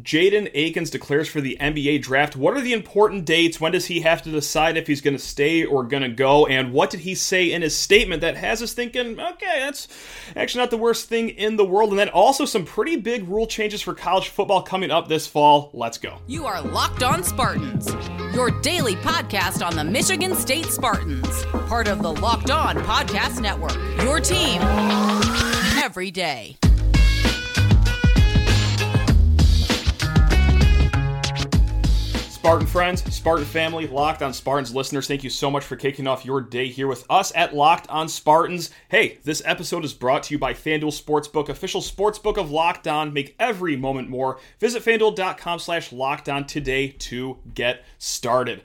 Jaden Akins declares for the NBA draft. What are the important dates? When does he have to decide if he's going to stay or going to go? And what did he say in his statement that has us thinking, okay, that's actually not the worst thing in the world? And then also some pretty big rule changes for college football coming up this fall. Let's go. You are Locked On Spartans, your daily podcast on the Michigan State Spartans, part of the Locked On Podcast Network. Your team every day. Spartan friends, Spartan family, Locked on Spartans listeners, thank you so much for kicking off your day here with us at Locked on Spartans. Hey, this episode is brought to you by FanDuel Sportsbook, official sportsbook of Locked On. Make every moment more. Visit fanduel.com slash locked on today to get started.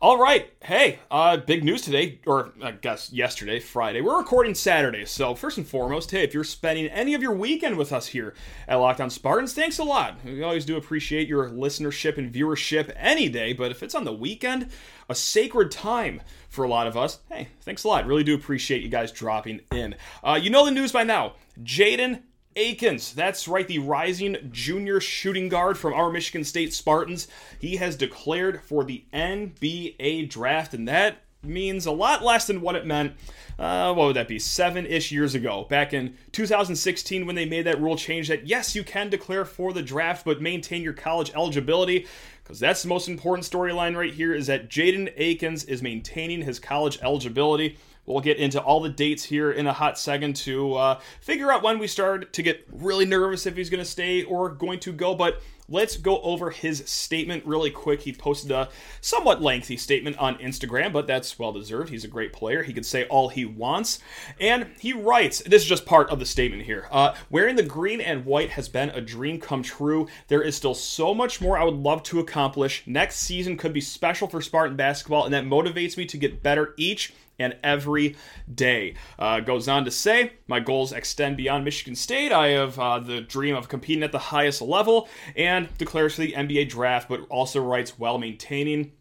All right. Hey, uh, big news today, or I guess yesterday, Friday. We're recording Saturday. So, first and foremost, hey, if you're spending any of your weekend with us here at Locked On Spartans, thanks a lot. We always do appreciate your listenership and viewership any day, but if it's on the weekend, a sacred time for a lot of us, hey, thanks a lot. Really do appreciate you guys dropping in. Uh, you know the news by now. Jaden Akins. That's right, the rising junior shooting guard from our Michigan State Spartans. He has declared for the NBA draft, and that means a lot less than what it meant. Uh, what would that be? Seven ish years ago, back in 2016, when they made that rule change that yes, you can declare for the draft, but maintain your college eligibility. Because that's the most important storyline right here is that Jaden Akins is maintaining his college eligibility. We'll get into all the dates here in a hot second to uh, figure out when we start to get really nervous if he's going to stay or going to go. But let's go over his statement really quick. He posted a somewhat lengthy statement on Instagram, but that's well deserved. He's a great player. He can say all he wants. And he writes this is just part of the statement here. Uh, wearing the green and white has been a dream come true. There is still so much more I would love to accomplish. Next season could be special for Spartan basketball, and that motivates me to get better each and every day. Uh, goes on to say, my goals extend beyond Michigan State. I have uh, the dream of competing at the highest level and declares for the NBA draft, but also writes while maintaining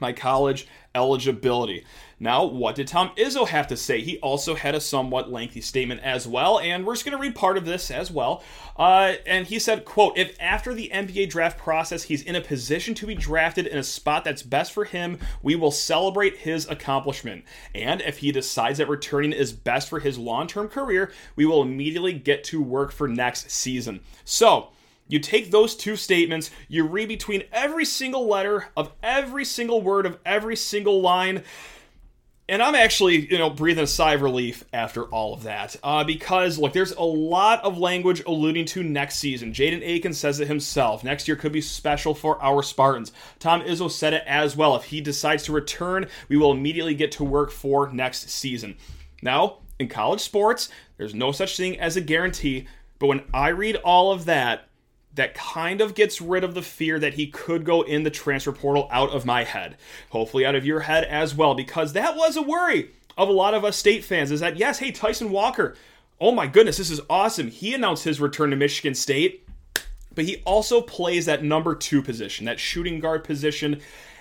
my college eligibility. Now, what did Tom Izzo have to say? He also had a somewhat lengthy statement as well, and we're just going to read part of this as well. Uh, and he said, quote, if after the NBA draft process he's in a position to be drafted in a spot that's best for him, we will celebrate his accomplishment. And if he decides that returning is best for his long-term career, we will immediately get to work for next season. So, you take those two statements, you read between every single letter of every single word of every single line. And I'm actually, you know, breathing a sigh of relief after all of that. Uh, because, look, there's a lot of language alluding to next season. Jaden Akins says it himself. Next year could be special for our Spartans. Tom Izzo said it as well. If he decides to return, we will immediately get to work for next season. Now, in college sports, there's no such thing as a guarantee. But when I read all of that, that kind of gets rid of the fear that he could go in the transfer portal out of my head. Hopefully, out of your head as well, because that was a worry of a lot of us state fans is that, yes, hey, Tyson Walker, oh my goodness, this is awesome. He announced his return to Michigan State, but he also plays that number two position, that shooting guard position.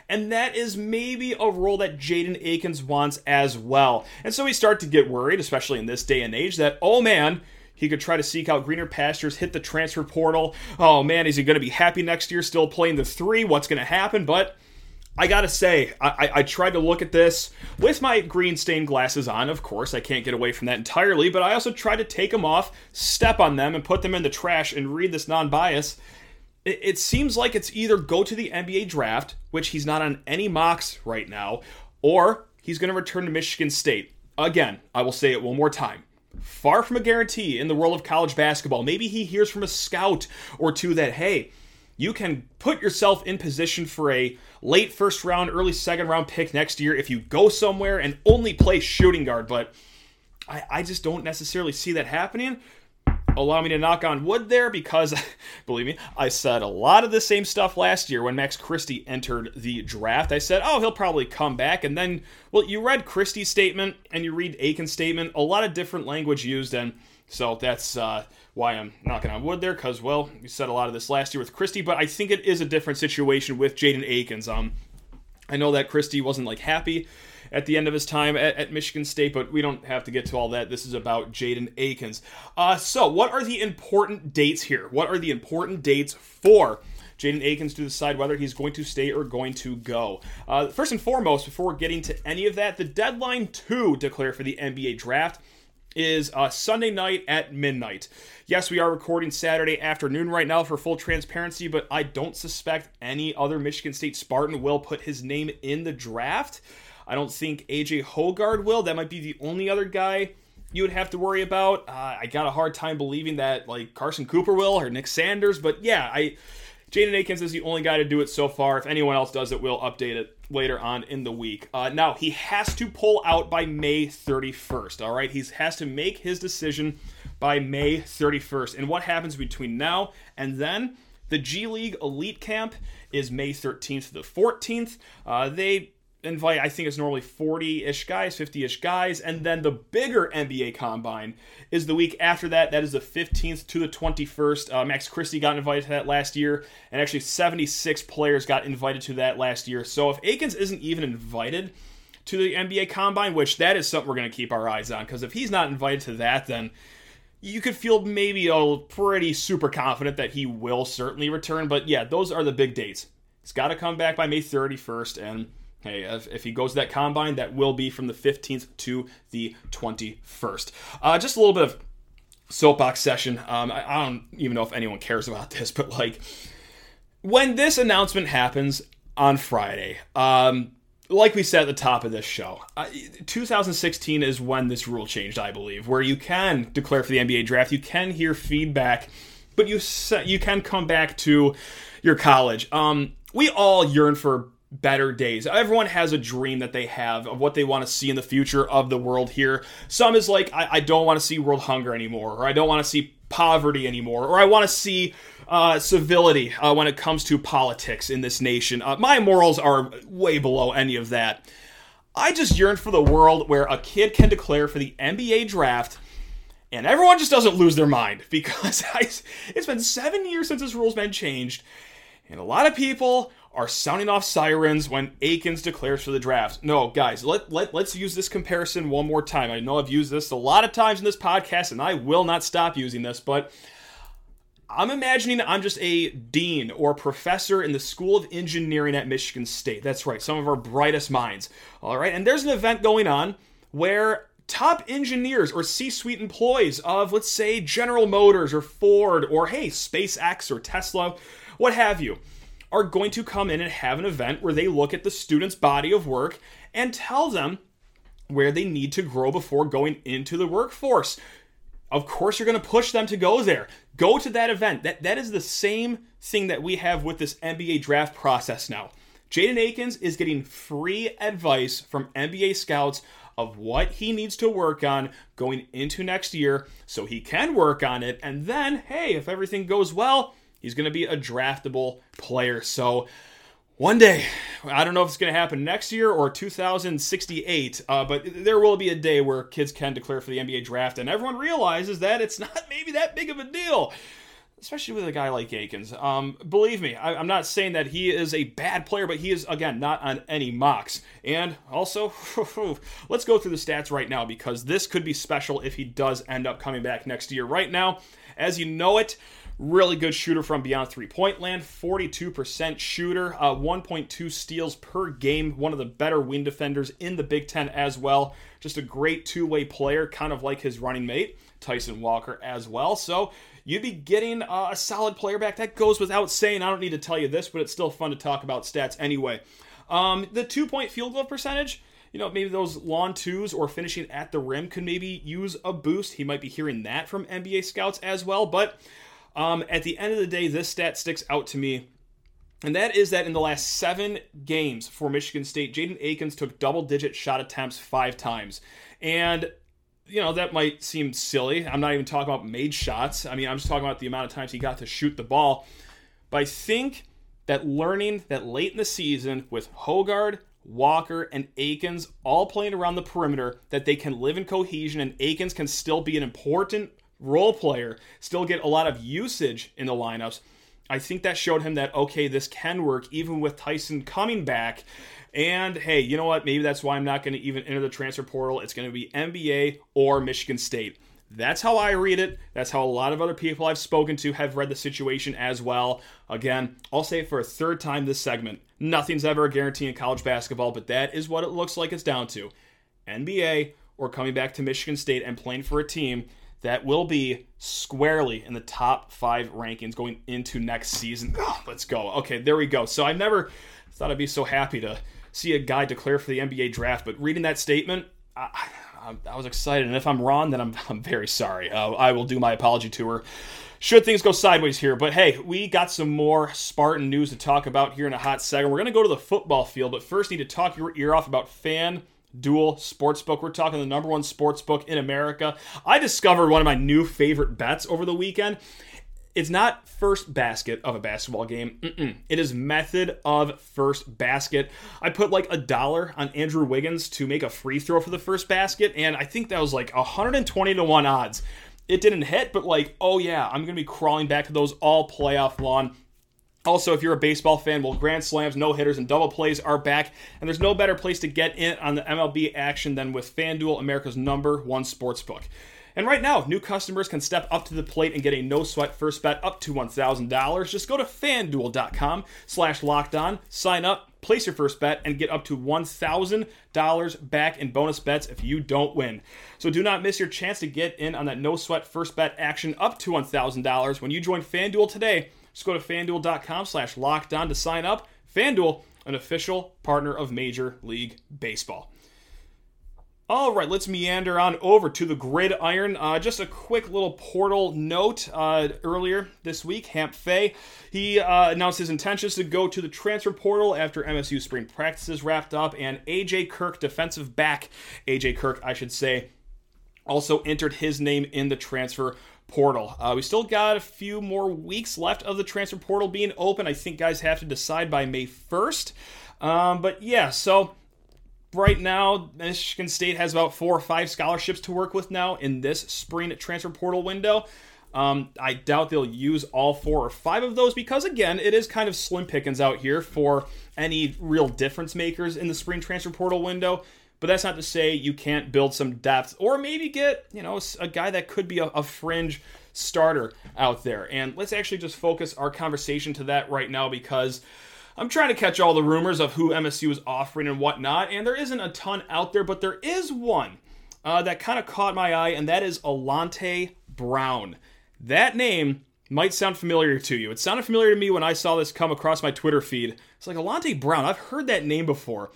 And that is maybe a role that Jaden Akins wants as well. And so we start to get worried, especially in this day and age, that, oh man, he could try to seek out greener pastures, hit the transfer portal. Oh man, is he going to be happy next year still playing the three? What's going to happen? But I gotta say, I, I, I, tried to look at this with my green stained glasses on. Of course, I can't get away from that entirely, but I also tried to take them off, step on them, and put them in the trash and read this non bias. It, it seems like it's either go to the NBA draft, which he's not on any mocks right now, or he's going to return to Michigan State. Again, I will say it one more time far from a guarantee in the world of college basketball. Maybe he hears from a scout or two that, hey, you can put yourself in position for a late first round, early second round pick next year if you go somewhere and only play shooting guard. But I, I just don't necessarily see that happening allow me to knock on wood there because, believe me, I said a lot of the same stuff last year when Max Christie entered the draft. I said, oh, he'll probably come back. And then, well, you read Christie's statement and you read Akins' statement, a lot of different language used. And so that's uh, why I'm knocking on wood there because, well, we said a lot of this last year with Christie, but I think it is a different situation with Jaden Akins. Um, I know that Christie wasn't like happy at the end of his time at, at, Michigan State, but we don't have to get to all that. This is about Jaden Akins. Uh, so, what are the important dates here? What are the important dates for Jaden Akins to decide whether he's going to stay or going to go. Uh, first and foremost, before getting to any of that, the deadline to declare for the NBA draft is uh, Sunday night at midnight. Yes, we are recording Saturday afternoon right now for full transparency, but I don't suspect any other Michigan State Spartan will put his name in the draft. I don't think AJ Hoggard will. That might be the only other guy you would have to worry about. Uh, I got a hard time believing that like Carson Cooper will or Nick Sanders, but yeah, I Jaden Akins is the only guy to do it so far. If anyone else does it, we'll update it later on in the week. Uh, now, he has to pull out by May 31st, all right? He has to make his decision by May 31st. And what happens between now and then? The G League Elite Camp is May 13th to the 14th. Uh, they invite, I think it's normally 40 ish guys, 50 ish guys. And then the bigger NBA combine is the week after that. That is the 15th to the 21st. Uh, Max Christie got invited to that last year. And actually, 76 players got invited to that last year. So if Akins isn't even invited to the NBA combine, which that is something we're going to keep our eyes on, because if he's not invited to that, then you could feel maybe a pretty super confident that he will certainly return. But yeah, those are the big dates. He's got to come back by May 31st. And Hey, if, if, he goes to that combine, that will be from the 15th to the 21st. Uh, just a little bit of soapbox session. Um, I, I, don't even know if anyone cares about this, but like when this announcement happens on Friday, um, like we said at the top of this show, uh, 2016 is when this rule changed, I believe, where you can declare for the NBA draft, you can hear feedback, but you you can come back to your college. Um, we all yearn for better days. Everyone has a dream that they have of what they want to see in the future of the world here. Some is like, I, I don't want to see world hunger anymore, or I don't want to see poverty anymore, or I want to see uh, civility uh, when it comes to politics in this nation. Uh, my morals are way below any of that. I just yearn for the world where a kid can declare for the NBA draft and everyone just doesn't lose their mind because I, it's been seven years since this rule's been changed, and a lot of people are sounding off sirens when Akins declares for the draft. No, guys, let, let, let's use this comparison one more time. I know I've used this a lot of times in this podcast, and I will not stop using this, but I'm imagining I'm just a dean or professor in the School of Engineering at Michigan State. That's right, some of our brightest minds. All right, and there's an event going on where top engineers or C suite employees of, let's say, General Motors or Ford or, hey, SpaceX or Tesla, what have you are going to come in and have an event where they look at the student's body of work and tell them where they need to grow before going into the workforce. Of course, you're going to push them to go there. Go to that event. That, that is the same thing that we have with this NBA draft process now. Jaden Akins is getting free advice from NBA scouts of what he needs to work on going into next year so he can work on it. And then, hey, if everything goes well, He's going to be a draftable player. So one day, I don't know if it's going to happen next year or 2068, uh, but there will be a day where kids can declare for the NBA draft, and everyone realizes that it's not maybe that big of a deal. Especially with a guy like Akins. Um, believe me, I, I'm not saying that he is a bad player, but he is, again, not on any mocks. And also, let's go through the stats right now because this could be special if he does end up coming back next year. Right now, as you know it, Really good shooter from beyond three point land, 42% shooter, uh, 1.2 steals per game, one of the better wing defenders in the Big Ten as well. Just a great two way player, kind of like his running mate, Tyson Walker, as well. So you'd be getting uh, a solid player back. That goes without saying. I don't need to tell you this, but it's still fun to talk about stats anyway. Um, the two point field goal percentage, you know, maybe those long twos or finishing at the rim could maybe use a boost. He might be hearing that from NBA scouts as well. But um, at the end of the day, this stat sticks out to me. And that is that in the last seven games for Michigan State, Jaden Akins took double digit shot attempts five times. And, you know, that might seem silly. I'm not even talking about made shots. I mean, I'm just talking about the amount of times he got to shoot the ball. But I think that learning that late in the season with Hoggard, Walker, and Akins all playing around the perimeter, that they can live in cohesion and Akins can still be an important role player, still get a lot of usage in the lineups. I think that showed him that, okay, this can work even with Tyson coming back. And hey, you know what? Maybe that's why I'm not going to even enter the transfer portal. It's going to be NBA or Michigan State. That's how I read it. That's how a lot of other people I've spoken to have read the situation as well. Again, I'll say it for a third time this segment. Nothing's ever a guarantee in college basketball, but that is what it looks like it's down to. NBA or coming back to Michigan State and playing for a team that will be squarely in the top five rankings going into next season. Oh, let's go. Okay, there we go. So I never thought I'd be so happy to see a guy declare for the NBA draft, but reading that statement, I, I, I was excited. And if I'm wrong, then I'm, I'm very sorry. Uh, I will do my apology tour should things go sideways here. But hey, we got some more Spartan news to talk about here in a hot second. We're going to go to the football field, but first need to talk your ear off about fan dual sportsbook. We're talking the number one sportsbook in America. I discovered one of my new favorite bets over the weekend. It's not first basket of a basketball game. Mm-mm. It is method of first basket. I put like a dollar on Andrew Wiggins to make a free throw for the first basket, and I think that was like 120 to 1 odds. It didn't hit, but like, oh yeah, I'm going to be crawling back to those all playoff long also, if you're a baseball fan, well, grand slams, no hitters, and double plays are back, and there's no better place to get in on the MLB action than with FanDuel, America's number one sports book. And right now, new customers can step up to the plate and get a no sweat first bet up to $1,000. Just go to fanduel.com slash locked on, sign up, place your first bet, and get up to $1,000 back in bonus bets if you don't win. So do not miss your chance to get in on that no sweat first bet action up to $1,000 when you join FanDuel today just go to fanduel.com slash locked on to sign up. FanDuel, an official partner of Major League Baseball. All right, let's meander on over to the gridiron. Uh, just a quick little portal note. Uh, earlier this week, Hamp Fay, he uh, announced his intentions to go to the transfer portal after MSU spring practices wrapped up, and AJ Kirk, defensive back, AJ Kirk, I should say, also entered his name in the transfer portal. Uh, we still got a few more weeks left of the transfer portal being open. I think guys have to decide by May 1st. Um, but yeah, so right now, Michigan State has about four or five scholarships to work with now in this spring transfer portal window. Um, I doubt they'll use all four or five of those because, again, it is kind of slim pickings out here for any real difference makers in the spring transfer portal window. But that's not to say you can't build some depth or maybe get, you know, a guy that could be a, a fringe starter out there. And let's actually just focus our conversation to that right now because I'm trying to catch all the rumors of who MSU is offering and whatnot. And there isn't a ton out there, but there is one uh, that kind of caught my eye, and that is Alante Brown. That name might sound familiar to you. It sounded familiar to me when I saw this come across my Twitter feed. It's like Alante Brown. I've heard that name before.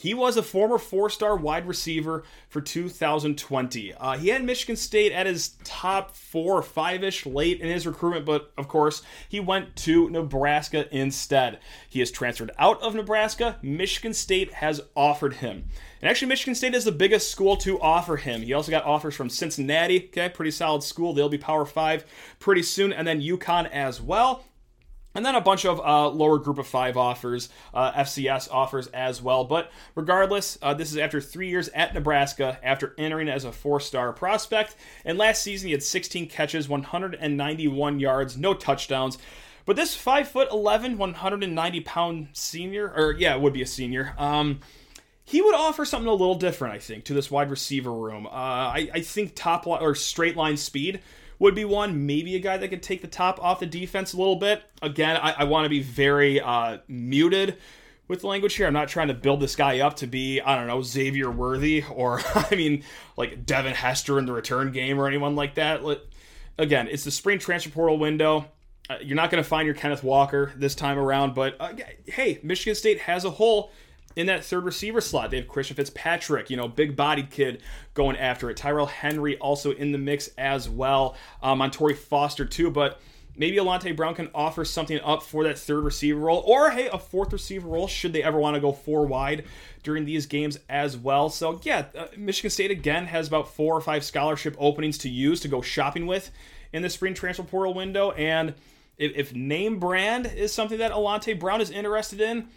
He was a former four star wide receiver for 2020. Uh, he had Michigan State at his top four or five ish late in his recruitment, but of course, he went to Nebraska instead. He has transferred out of Nebraska. Michigan State has offered him. And actually, Michigan State is the biggest school to offer him. He also got offers from Cincinnati, okay, pretty solid school. They'll be Power Five pretty soon, and then UConn as well. And then a bunch of uh, lower group of five offers, uh, FCS offers as well. But regardless, uh, this is after three years at Nebraska after entering as a four star prospect. And last season, he had 16 catches, 191 yards, no touchdowns. But this 5 foot 11, 190 pound senior, or yeah, would be a senior. Um, he would offer something a little different, I think, to this wide receiver room. Uh, I, I think top line or straight line speed would be one. Maybe a guy that could take the top off the defense a little bit. Again, I, I want to be very uh, muted with the language here. I'm not trying to build this guy up to be, I don't know, Xavier Worthy or, I mean, like Devin Hester in the return game or anyone like that. Again, it's the spring transfer portal window. Uh, you're not going to find your Kenneth Walker this time around, but uh, hey, Michigan State has a hole in that third receiver slot. They have Christian Fitzpatrick, you know, big bodied kid going after it. Tyrell Henry also in the mix as well. Um, Montorie Foster too, but maybe Alante Brown can offer something up for that third receiver role, or hey, a fourth receiver role should they ever want to go four wide during these games as well. So yeah, uh, Michigan State again has about four or five scholarship openings to use to go shopping with in the spring transfer portal window, and if, if name brand is something that Alante Brown is interested in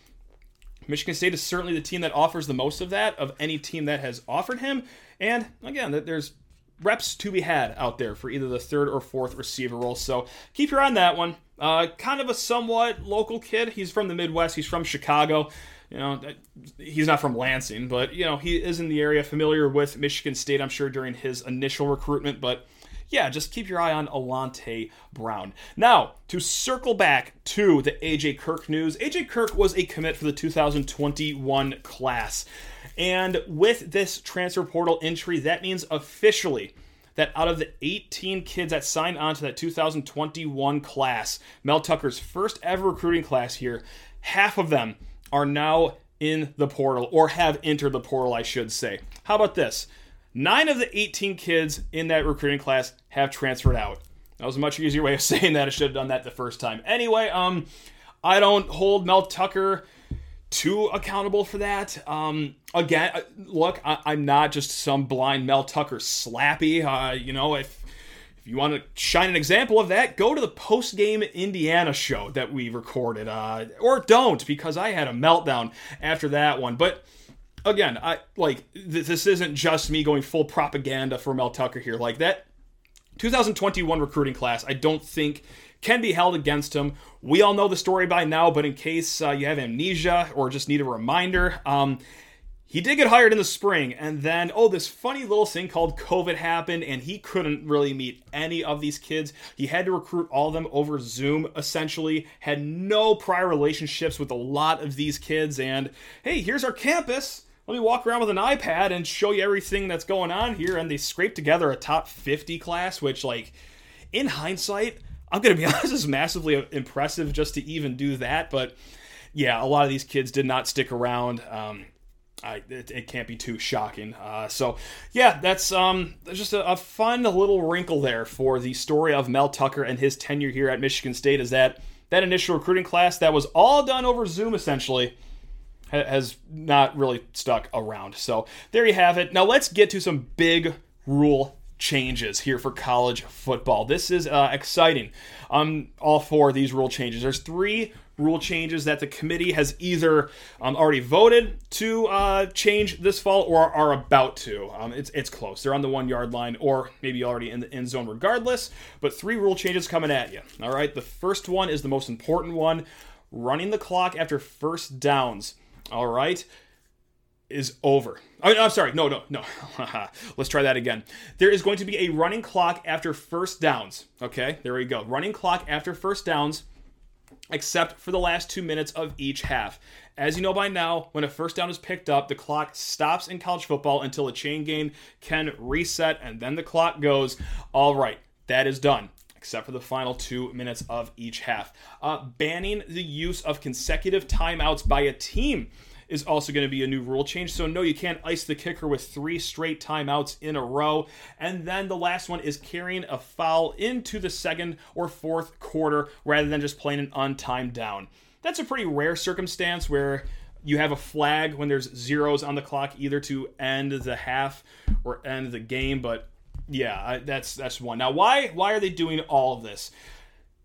Michigan State is certainly the team that offers the most of that of any team that has offered him. And again, there's reps to be had out there for either the third or fourth receiver role. So keep your eye on that one. Uh, kind of a somewhat local kid. He's from the Midwest. He's from Chicago. You know, he's not from Lansing, but you know he is in the area, familiar with Michigan State. I'm sure during his initial recruitment, but yeah, just keep your eye on Alante Brown. Now, to circle back to the AJ Kirk news, AJ Kirk was a commit for the 2021 class. And with this transfer portal entry, that means officially that out of the 18 kids that signed on to that 2021 class, Mel Tucker's first ever recruiting class here, half of them are now in the portal or have entered the portal, I should say. How about this? Nine of the 18 kids in that recruiting class have transferred out. That was a much easier way of saying that. I should have done that the first time. Anyway, um, I don't hold Mel Tucker too accountable for that. Um, again, uh, look, I, am not just some blind Mel Tucker slappy. Uh, you know, if if you want to shine an example of that, go to the post game Indiana show that we recorded, uh, or don't because I had a meltdown after that one. But again, I like th- this isn't just me going full propaganda for Mel Tucker here. Like that 2021 recruiting class, I don't think can be held against him. We all know the story by now, but in case uh, you have amnesia or just need a reminder, um, he did get hired in the spring, and then, oh, this funny little thing called COVID happened, and he couldn't really meet any of these kids. He had to recruit all of them over Zoom, essentially, had no prior relationships with a lot of these kids, and hey, here's our campus. Let me walk around with an iPad and show you everything that's going on here. And they scraped together a top 50 class, which, like, in hindsight, I'm going to be honest, is massively impressive just to even do that. But yeah, a lot of these kids did not stick around. Um, I, it, it, can't be too shocking. Uh, so, yeah, that's um, just a, a, fun little wrinkle there for the story of Mel Tucker and his tenure here at Michigan State. Is that that initial recruiting class that was all done over Zoom essentially has not really stuck around. So there you have it. Now let's get to some big rule changes here for college football. This is uh, exciting. I'm all for these rule changes. There's three rule changes that the committee has either um, already voted to uh, change this fall or are about to. Um, it's it's close. They're on the one yard line or maybe already in the end zone regardless. But three rule changes coming at you. All right. The first one is the most important one: running the clock after first downs. All right is over. I am sorry. No, no, no. Let's try that again. There is going to be a running clock after first downs. Okay, there we go. Running clock after first downs, except for the last two minutes of each half. As you know by now, when a first down is picked up, the clock stops in college football until a chain gang can reset, and then the clock goes. All right, that is done except for the final two minutes of each half. Uh, banning the use of consecutive timeouts by a team is also going to be a new rule change. So, no, you can't ice the kicker with three straight timeouts in a row. And then the last one is carrying a foul into the second or fourth quarter rather than just playing an untimed down. That's a pretty rare circumstance where you have a flag when there's zeros on the clock, either to end the half or end the game. But yeah, that's that's one. Now, why why are they doing all of this?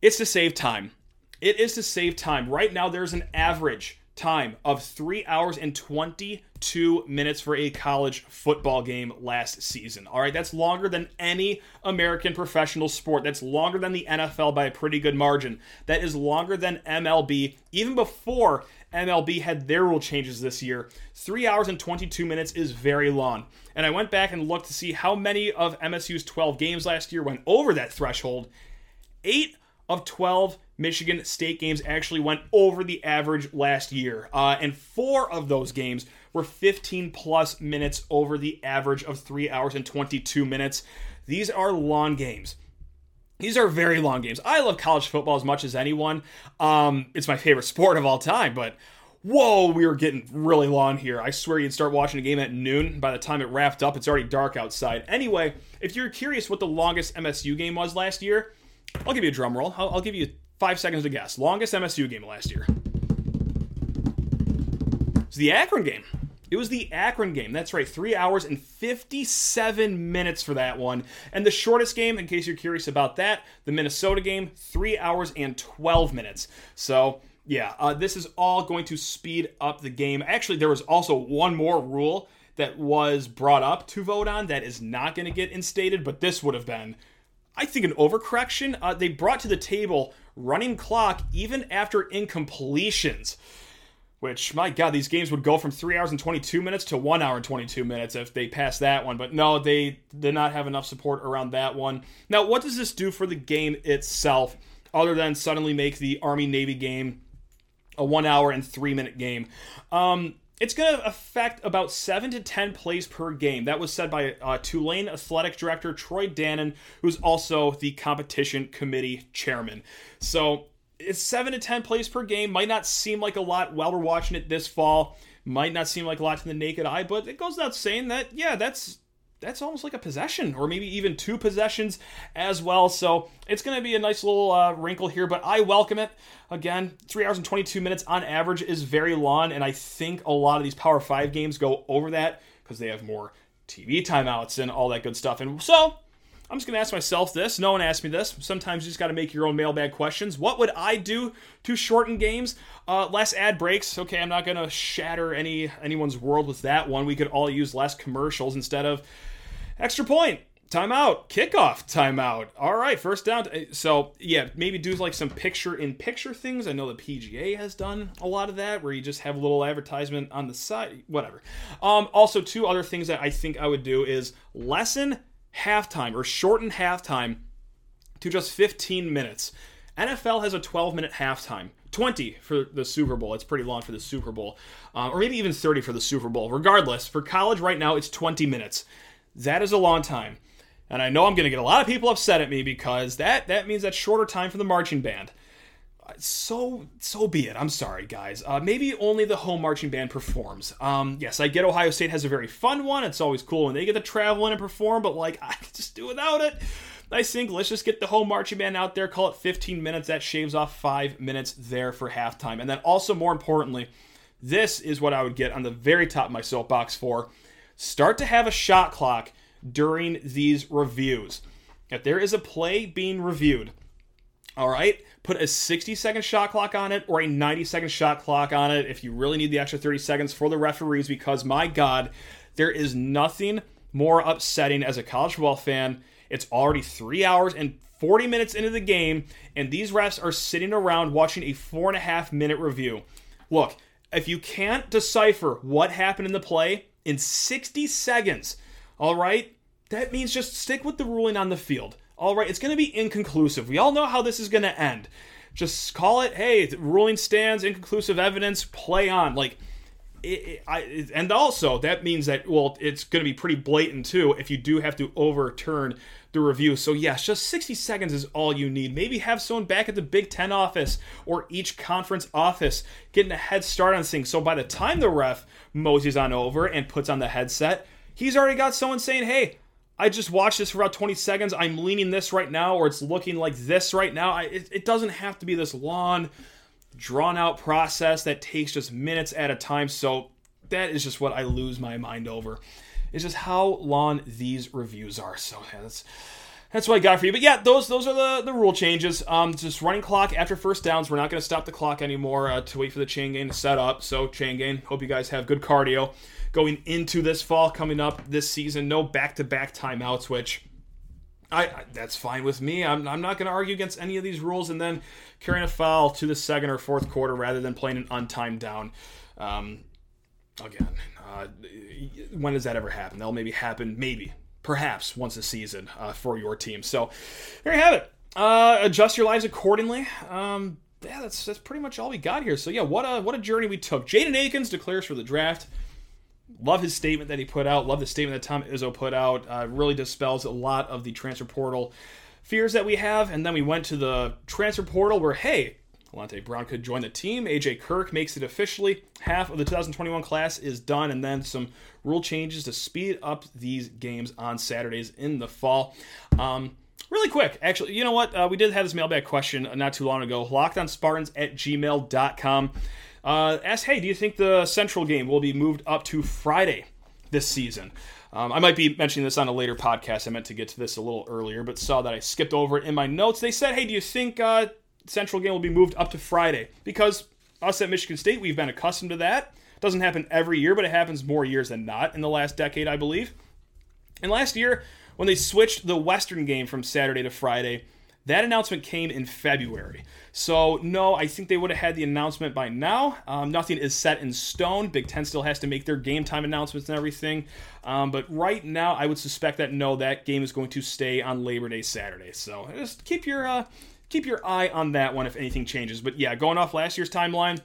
It's to save time. It is to save time. Right now, there's an average time of three hours and 22 minutes for a college football game last season. All right, that's longer than any American professional sport. That's longer than the NFL by a pretty good margin. That is longer than MLB, even before MLB had their rule changes this year. Three hours and 22 minutes is very long. And I went back and looked to see how many of MSU's 12 games last year went over that threshold. Eight of 12 Michigan State games actually went over the average last year. Uh, and four of those games were 15 plus minutes over the average of three hours and 22 minutes. These are long games. These are very long games. I love college football as much as anyone. Um, it's my favorite sport of all time, but whoa, we were getting really long here. I swear you'd start watching a game at noon. By the time it wrapped up, it's already dark outside. Anyway, if you're curious what the longest MSU game was last year, I'll give you a drum roll. I'll, I'll give you five seconds to guess. Longest MSU game last year. It's the Akron game. It was the Akron game. That's right, three hours and 57 minutes for that one. And the shortest game, in case you're curious about that, the Minnesota game, three hours and 12 minutes. So, yeah, uh, this is all going to speed up the game. Actually, there was also one more rule that was brought up to vote on that is not going to get instated, but this would have been, I think, an overcorrection. Uh, they brought to the table running clock even after incompletions. Which, my God, these games would go from three hours and 22 minutes to one hour and 22 minutes if they passed that one. But no, they did not have enough support around that one. Now, what does this do for the game itself, other than suddenly make the Army Navy game a one hour and three minute game? Um, it's going to affect about seven to 10 plays per game. That was said by uh, Tulane Athletic Director Troy Dannen, who's also the competition committee chairman. So it's seven to 10 plays per game. Might not seem like a lot while we're watching it this fall. Might not seem like a lot to the naked eye, but it goes without saying that, yeah, that's that's almost like a possession, or maybe even two possessions as well. So it's going to be a nice little uh, wrinkle here, but I welcome it. Again, three hours and 22 minutes on average is very long, and I think a lot of these Power Five games go over that because they have more TV timeouts and all that good stuff. And so I'm just going to ask myself this. No one asked me this. Sometimes you just got to make your own mailbag questions. What would I do to shorten games? Uh, less ad breaks. Okay, I'm not going to shatter any anyone's world with that one. We could all use less commercials instead of extra point. Timeout, kickoff, timeout. All right, first down. So, yeah, maybe do like some picture in picture things. I know the PGA has done a lot of that where you just have a little advertisement on the side, whatever. Um, also, two other things that I think I would do is lessen halftime or shorten halftime to just 15 minutes. NFL has a 12 minute halftime. 20 for the Super Bowl. It's pretty long for the Super Bowl. Uh, or maybe even 30 for the Super Bowl. Regardless, for college right now, it's 20 minutes. That is a long time. And I know I'm going to get a lot of people upset at me because that, that means that's shorter time for the marching band. So so be it. I'm sorry, guys. Uh, maybe only the home marching band performs. Um, yes, I get Ohio State has a very fun one. It's always cool when they get to travel in and perform, but like I just do without it. I think let's just get the home marching band out there. Call it 15 minutes. That shaves off five minutes there for halftime. And then also more importantly, this is what I would get on the very top of my soapbox for. Start to have a shot clock during these reviews. If there is a play being reviewed, all right, put a 60 second shot clock on it or a 90 second shot clock on it if you really need the extra 30 seconds for the referees because my god there is nothing more upsetting as a college football fan it's already three hours and 40 minutes into the game and these refs are sitting around watching a four and a half minute review look if you can't decipher what happened in the play in 60 seconds all right that means just stick with the ruling on the field all right, it's going to be inconclusive. We all know how this is going to end. Just call it, hey, the ruling stands, inconclusive evidence, play on. Like, it, it, I, and also that means that well, it's going to be pretty blatant too if you do have to overturn the review. So yes, just 60 seconds is all you need. Maybe have someone back at the Big Ten office or each conference office getting a head start on things. So by the time the ref moseys on over and puts on the headset, he's already got someone saying, hey I just watched this for about 20 seconds. I'm leaning this right now, or it's looking like this right now. I, it, it doesn't have to be this long, drawn out process that takes just minutes at a time. So that is just what I lose my mind over. It's just how long these reviews are. So that's that's what I got for you. But yeah, those those are the, the rule changes. Um, just running clock after first downs. We're not going to stop the clock anymore uh, to wait for the chain gang to set up. So chain gang. Hope you guys have good cardio going into this fall coming up this season. No back to back timeouts, which I, I, that's fine with me. I'm, I'm not going to argue against any of these rules and then carrying a foul to the second or fourth quarter rather than playing an untimed down. Um, again, uh, when does that ever happen? That'll maybe happen, maybe, perhaps once a season uh, for your team. So there you have it. Uh, adjust your lives accordingly. Um, yeah, that's that's pretty much all we got here. So yeah, what a what a journey we took. Jaden Akins declares for the draft. Love his statement that he put out. Love the statement that Tom Izzo put out. Uh, really dispels a lot of the transfer portal fears that we have. And then we went to the transfer portal where, hey, Alante Brown could join the team. AJ Kirk makes it officially. Half of the 2021 class is done, and then some rule changes to speed up these games on Saturdays in the fall. Um, really quick, actually, you know what? Uh, we did have this mailbag question not too long ago. LockedOnSpartans at gmail.com. Uh, asked, hey, do you think the Central game will be moved up to Friday this season? Um, I might be mentioning this on a later podcast. I meant to get to this a little earlier, but saw that I skipped over it in my notes. They said, hey, do you think uh, Central game will be moved up to Friday? Because us at Michigan State, we've been accustomed to that. It Doesn't happen every year, but it happens more years than not in the last decade, I believe. And last year, when they switched the Western game from Saturday to Friday, that announcement came in February. So, no, I think they would have had the announcement by now. Um, nothing is set in stone. Big Ten still has to make their game time announcements and everything. Um, but right now, I would suspect that no, that game is going to stay on Labor Day Saturday. So just keep your uh, keep your eye on that one if anything changes. But yeah, going off last year's timeline,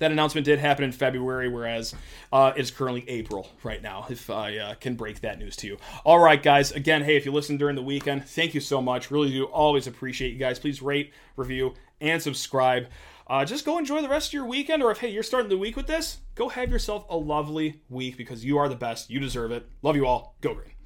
that announcement did happen in February, whereas uh, it is currently April right now, if I uh, can break that news to you. All right, guys. Again, hey, if you listened during the weekend, thank you so much. Really do always appreciate you guys. Please rate, review, and subscribe. Uh, just go enjoy the rest of your weekend, or if, hey, you're starting the week with this, go have yourself a lovely week because you are the best. You deserve it. Love you all. Go green.